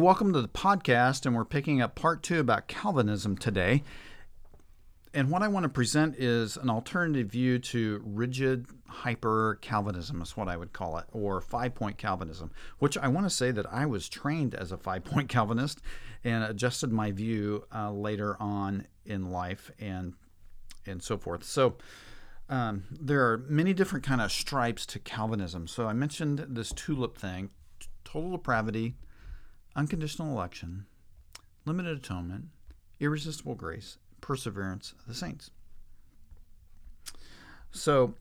welcome to the podcast, and we're picking up part two about Calvinism today. And what I want to present is an alternative view to rigid hyper Calvinism, is what I would call it, or five point Calvinism, which I want to say that I was trained as a five point Calvinist and adjusted my view uh, later on in life and and so forth. So um, there are many different kind of stripes to Calvinism. So I mentioned this tulip thing, total depravity, unconditional election, limited atonement, irresistible grace, perseverance of the saints. So,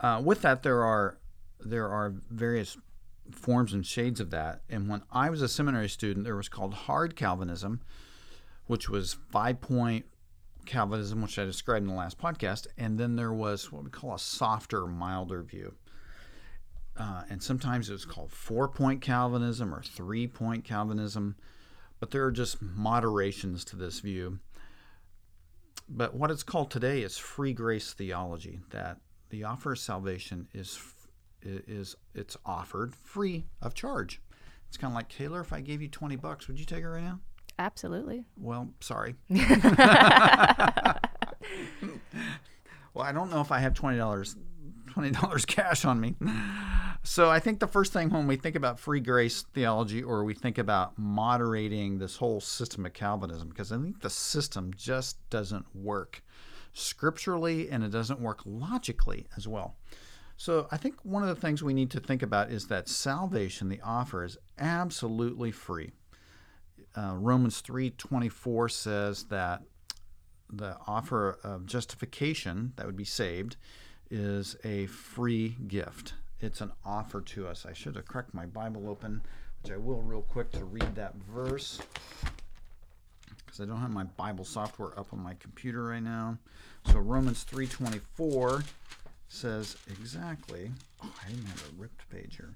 uh, with that, there are there are various forms and shades of that. And when I was a seminary student, there was called hard Calvinism, which was five point Calvinism, which I described in the last podcast, and then there was what we call a softer, milder view. Uh, and sometimes it was called four point Calvinism or three point Calvinism, but there are just moderations to this view. But what it's called today is free grace theology, that the offer of salvation is is it's offered free of charge. It's kind of like Taylor, if I gave you 20 bucks, would you take it right now? Absolutely. Well, sorry. well, I don't know if I have twenty dollars twenty dollars cash on me. So I think the first thing when we think about free grace theology or we think about moderating this whole system of Calvinism, because I think the system just doesn't work scripturally and it doesn't work logically as well. So I think one of the things we need to think about is that salvation, the offer, is absolutely free. Uh, Romans 3:24 says that the offer of justification, that would be saved, is a free gift. It's an offer to us. I should have cracked my Bible open, which I will real quick to read that verse because I don't have my Bible software up on my computer right now. So Romans 3:24 says exactly. Oh, I didn't have a ripped page here.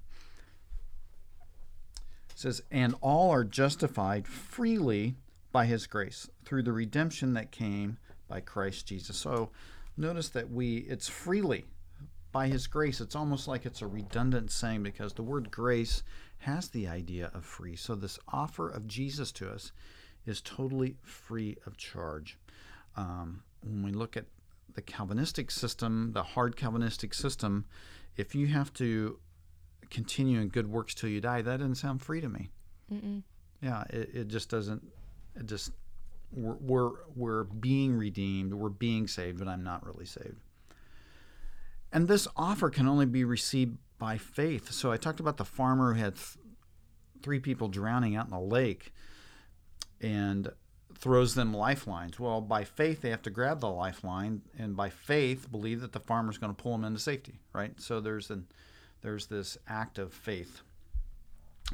It says, "And all are justified freely by his grace through the redemption that came by Christ Jesus. So notice that we it's freely by his grace. It's almost like it's a redundant saying because the word grace has the idea of free. So this offer of Jesus to us is totally free of charge. Um, when we look at the Calvinistic system, the hard Calvinistic system, if you have to continue in good works till you die, that doesn't sound free to me. Mm-mm. Yeah, it, it just doesn't it just we're, we're being redeemed, we're being saved, but I'm not really saved. And this offer can only be received by faith. So I talked about the farmer who had th- three people drowning out in the lake and throws them lifelines. Well, by faith, they have to grab the lifeline, and by faith, believe that the farmer's going to pull them into safety, right? So there's an there's this act of faith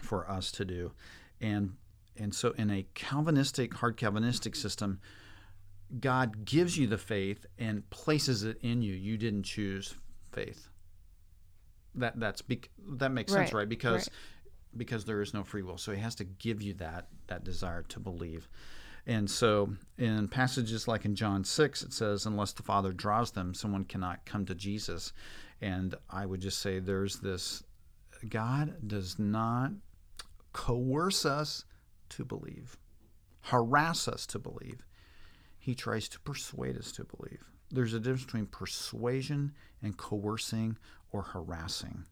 for us to do, and and so, in a Calvinistic, hard Calvinistic system, God gives you the faith and places it in you. You didn't choose faith. That that's that makes sense, right? right? Because right. because there is no free will, so He has to give you that that desire to believe. And so, in passages like in John six, it says, "Unless the Father draws them, someone cannot come to Jesus." And I would just say, there's this: God does not coerce us to believe, harass us to believe. He tries to persuade us to believe. There's a difference between persuasion and coercing or harassing.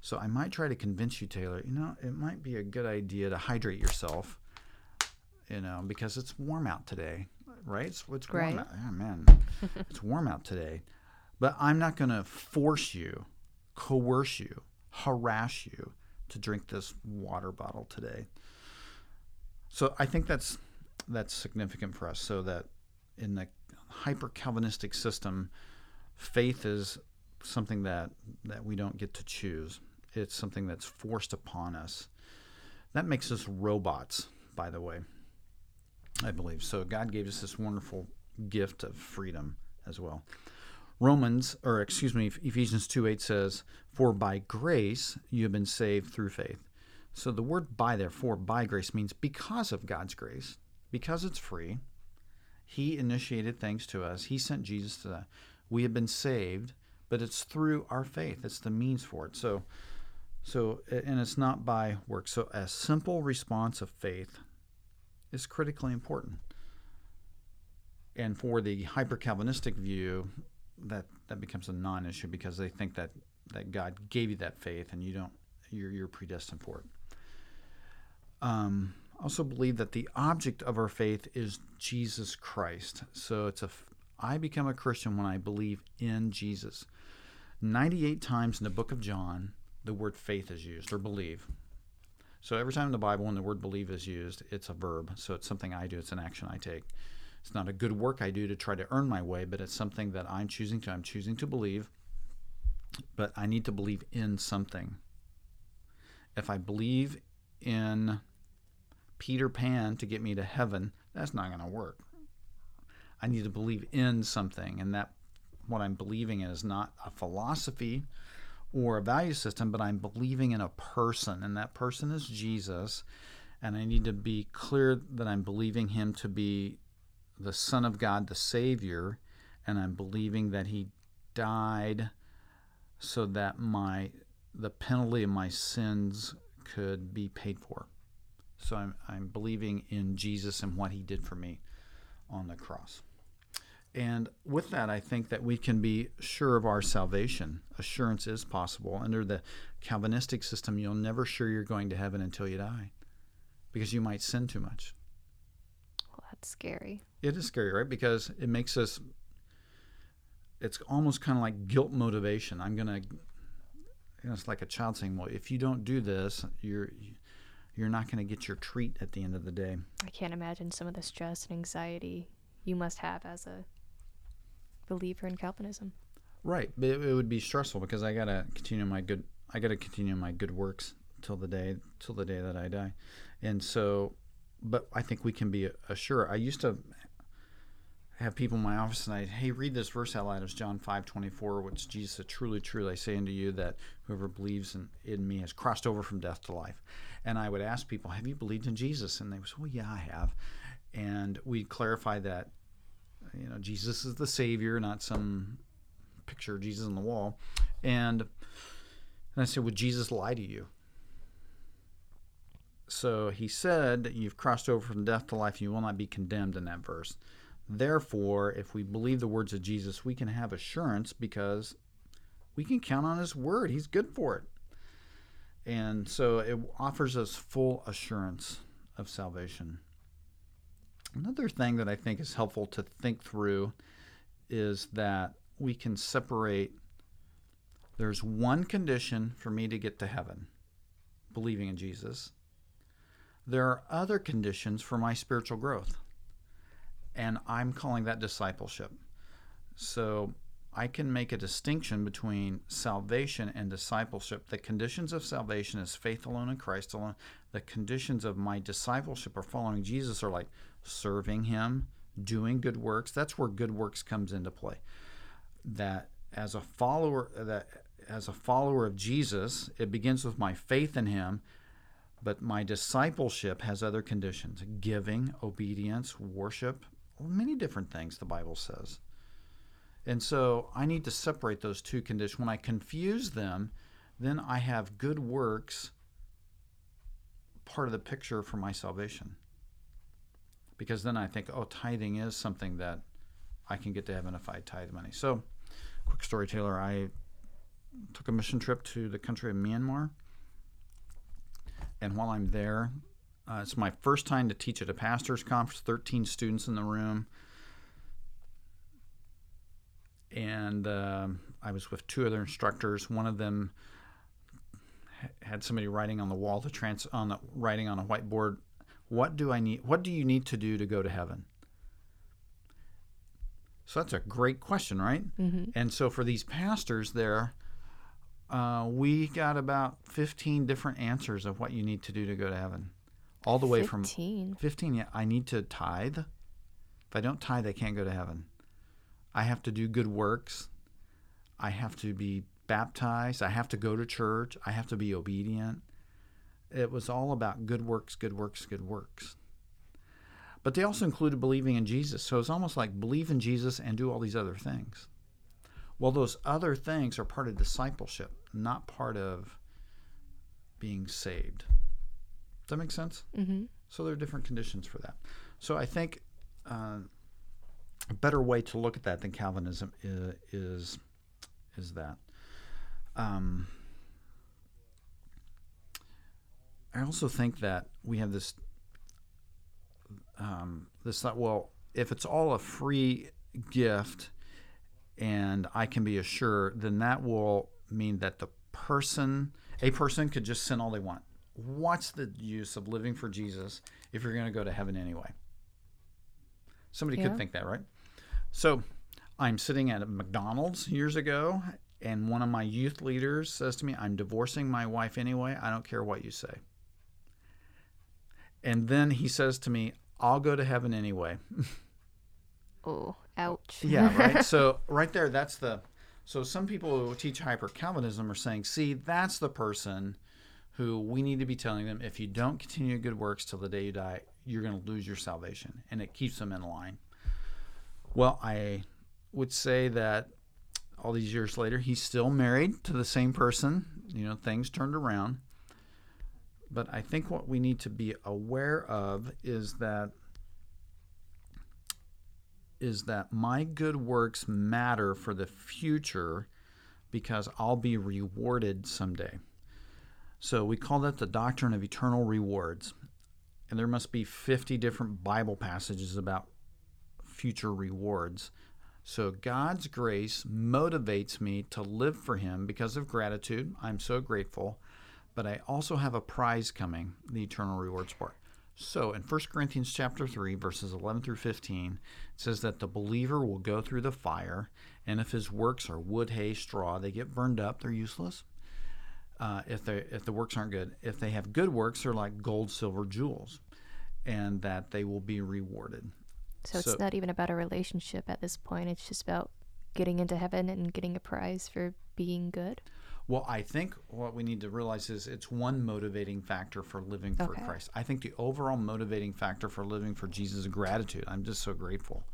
So I might try to convince you, Taylor, you know, it might be a good idea to hydrate yourself, you know, because it's warm out today, right? It's, it's warm right. out. Oh, man, it's warm out today. But I'm not going to force you, coerce you, harass you to drink this water bottle today. So I think that's that's significant for us. So that in the hyper Calvinistic system, faith is something that that we don't get to choose. It's something that's forced upon us. That makes us robots, by the way. I believe so. God gave us this wonderful gift of freedom as well. Romans, or excuse me, Ephesians 2 8 says, For by grace you have been saved through faith. So the word by, therefore, by grace means because of God's grace, because it's free. He initiated things to us. He sent Jesus to that. We have been saved, but it's through our faith. It's the means for it. So, So, and it's not by works. So, a simple response of faith is critically important. And for the hyper Calvinistic view, that that becomes a non-issue because they think that that God gave you that faith and you don't you're you're predestined for it. Um, I also believe that the object of our faith is Jesus Christ. So it's a I become a Christian when I believe in Jesus. 98 times in the book of John, the word faith is used or believe. So every time in the Bible when the word believe is used, it's a verb. So it's something I do, it's an action I take. It's not a good work I do to try to earn my way, but it's something that I'm choosing to. I'm choosing to believe, but I need to believe in something. If I believe in Peter Pan to get me to heaven, that's not going to work. I need to believe in something, and that what I'm believing in is not a philosophy or a value system, but I'm believing in a person, and that person is Jesus. And I need to be clear that I'm believing him to be the Son of God, the Savior, and I'm believing that He died so that my the penalty of my sins could be paid for. So I'm, I'm believing in Jesus and what He did for me on the cross. And with that, I think that we can be sure of our salvation. Assurance is possible. Under the Calvinistic system, you'll never sure you're going to heaven until you die because you might sin too much. Well, that's scary. It is scary, right? Because it makes us. It's almost kind of like guilt motivation. I'm gonna. You know, it's like a child saying, "Well, if you don't do this, you're you're not going to get your treat at the end of the day." I can't imagine some of the stress and anxiety you must have as a believer in Calvinism. Right, but it, it would be stressful because I gotta continue my good. I gotta continue my good works till the day till the day that I die, and so. But I think we can be assured. I used to have people in my office and I, hey, read this verse out loud. It's John five twenty four, which Jesus said, "Truly, truly, I say unto you that whoever believes in, in me has crossed over from death to life." And I would ask people, "Have you believed in Jesus?" And they would say, "Well, yeah, I have." And we'd clarify that, you know, Jesus is the Savior, not some picture of Jesus on the wall. And and I said, "Would Jesus lie to you?" So he said you've crossed over from death to life, you will not be condemned in that verse. Therefore, if we believe the words of Jesus, we can have assurance because we can count on his word. He's good for it. And so it offers us full assurance of salvation. Another thing that I think is helpful to think through is that we can separate there's one condition for me to get to heaven, believing in Jesus. There are other conditions for my spiritual growth and I'm calling that discipleship. So I can make a distinction between salvation and discipleship. The conditions of salvation is faith alone in Christ alone. The conditions of my discipleship or following Jesus are like serving Him, doing good works. That's where good works comes into play. That as a follower, that as a follower of Jesus, it begins with my faith in Him, but my discipleship has other conditions: giving, obedience, worship, many different things the Bible says. And so I need to separate those two conditions. When I confuse them, then I have good works part of the picture for my salvation. Because then I think, oh, tithing is something that I can get to heaven if I tithe money. So, quick story, Taylor. I took a mission trip to the country of Myanmar. And while I'm there, uh, it's my first time to teach at a pastor's conference, 13 students in the room. And uh, I was with two other instructors. One of them had somebody writing on the wall to trans on the writing on a whiteboard what do i need what do you need to do to go to heaven so that's a great question right mm-hmm. and so for these pastors there uh, we got about 15 different answers of what you need to do to go to heaven all the way 15. from 15 yeah i need to tithe. If i don't tithe i can't go to heaven. I have to do good works. I have to be baptized. I have to go to church. I have to be obedient. It was all about good works good works good works. But they also included believing in jesus. So it's almost like believe in jesus and do all these other things. Well those other things are part of discipleship not part of being saved. Does that make sense? Mm-hmm. So there are different conditions for that. So I think uh, a better way to look at that than Calvinism is is, is that. Um, I also think that we have this um, this thought. Well, if it's all a free gift, and I can be assured, then that will mean that the person, a person, could just sin all they want. What's the use of living for Jesus if you're going to go to heaven anyway? Somebody Yeah. could think that, right? So I'm sitting at a McDonald's years ago, and one of my youth leaders says to me, I'm divorcing my wife anyway. I don't care what you say. And then he says to me, I'll go to heaven anyway. Oh, ouch. Yeah, right. so right there, that's the. So some people who teach hyper Calvinism are saying, see, that's the person who we need to be telling them if you don't continue good works till the day you die, you're going to lose your salvation, and it keeps them in line. Well, I would say that all these years later, he's still married to the same person. You know, things turned around. But I think what we need to be aware of is that is that my good works matter for the future because I'll be rewarded someday. So we call that the doctrine of eternal rewards. And there must be 50 different Bible passages about future rewards. So God's grace motivates me to live for Him because of gratitude. I'm so grateful. But I also have a prize coming, the eternal rewards part. So in 1 Corinthians chapter 3 verses 11 through 15 it says that the believer will go through the fire and if his works are wood, hay, straw, they get burned up, they're useless. Uh, if they if the works aren't good, if they have good works, they're like gold, silver, jewels, and that they will be rewarded. So So- it's not even about a relationship at this point. It's just about getting into heaven and getting a prize for being good. Well, I think what we need to realize is it's one motivating factor for living for Okay. Christ. I think the overall motivating factor for living for Jesus is gratitude. I'm just so grateful.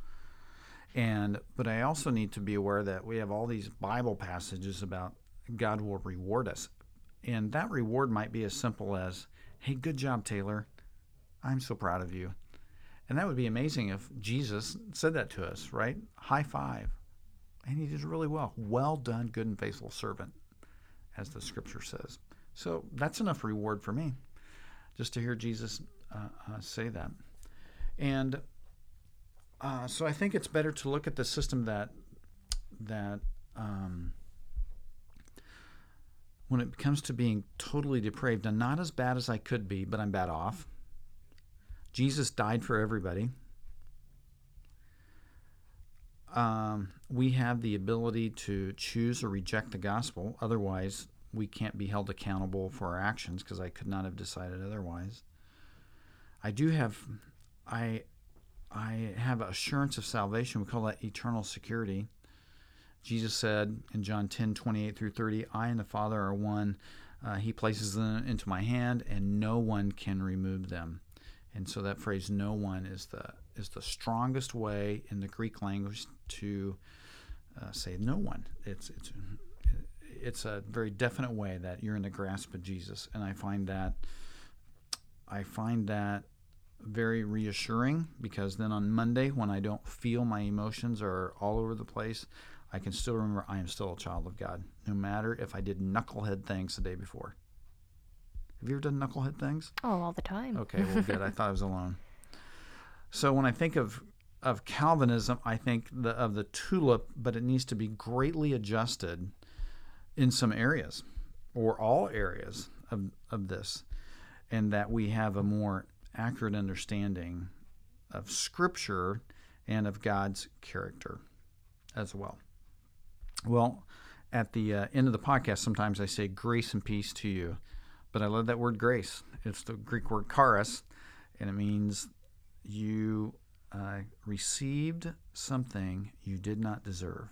And but I also need to be aware that we have all these Bible passages about God will reward us. And that reward might be as simple as, "Hey, good job, Taylor. I'm so proud of you." And that would be amazing if Jesus said that to us, right? High five. And he did really well. Well done, good and faithful servant as the scripture says. So that's enough reward for me, just to hear Jesus uh, uh, say that. And uh, so I think it's better to look at the system that that um, when it comes to being totally depraved, and not as bad as I could be, but I'm bad off. Jesus died for everybody. Um, we have the ability to choose or reject the gospel. Otherwise, we can't be held accountable for our actions because I could not have decided otherwise. I do have, I, I have assurance of salvation. We call that eternal security. Jesus said in John 10, 28 through 30, I and the Father are one. Uh, he places them into my hand, and no one can remove them. And so that phrase "no one" is the is the strongest way in the Greek language to uh, say "no one." It's it's it's a very definite way that you're in the grasp of Jesus, and I find that I find that very reassuring because then on Monday when I don't feel my emotions are all over the place, I can still remember I am still a child of God, no matter if I did knucklehead things the day before. Have you ever done knucklehead things? Oh, all the time. Okay, well, good. I thought I was alone. So when I think of of Calvinism, I think the, of the tulip, but it needs to be greatly adjusted in some areas, or all areas of of this, and that we have a more accurate understanding of Scripture and of God's character as well. Well, at the uh, end of the podcast, sometimes I say grace and peace to you. But I love that word grace. It's the Greek word charis, and it means you uh, received something you did not deserve.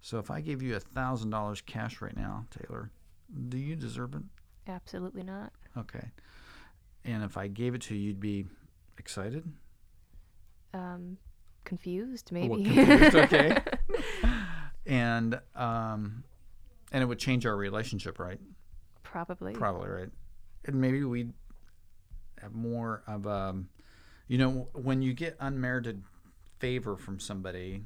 So if I gave you a thousand dollars cash right now, Taylor, do you deserve it? Absolutely not. Okay. And if I gave it to you, you'd be excited. Um, confused, maybe. Well, confused, okay. and um, and it would change our relationship, right? Probably. Probably right. And maybe we'd have more of a, you know, when you get unmerited favor from somebody,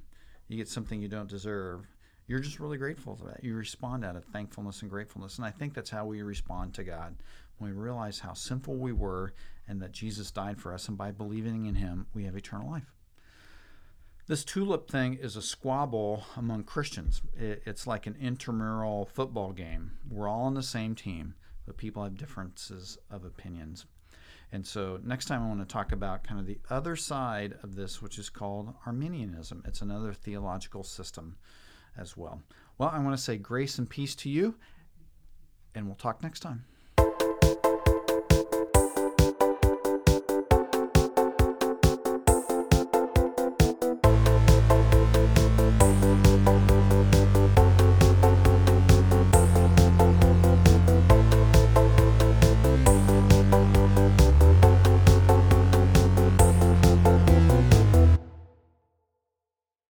you get something you don't deserve. You're just really grateful for that. You respond out of thankfulness and gratefulness. And I think that's how we respond to God when we realize how sinful we were and that Jesus died for us. And by believing in Him, we have eternal life. This tulip thing is a squabble among Christians. It's like an intramural football game. We're all on the same team, but people have differences of opinions. And so next time I want to talk about kind of the other side of this, which is called Arminianism. It's another theological system as well. Well, I want to say grace and peace to you, and we'll talk next time.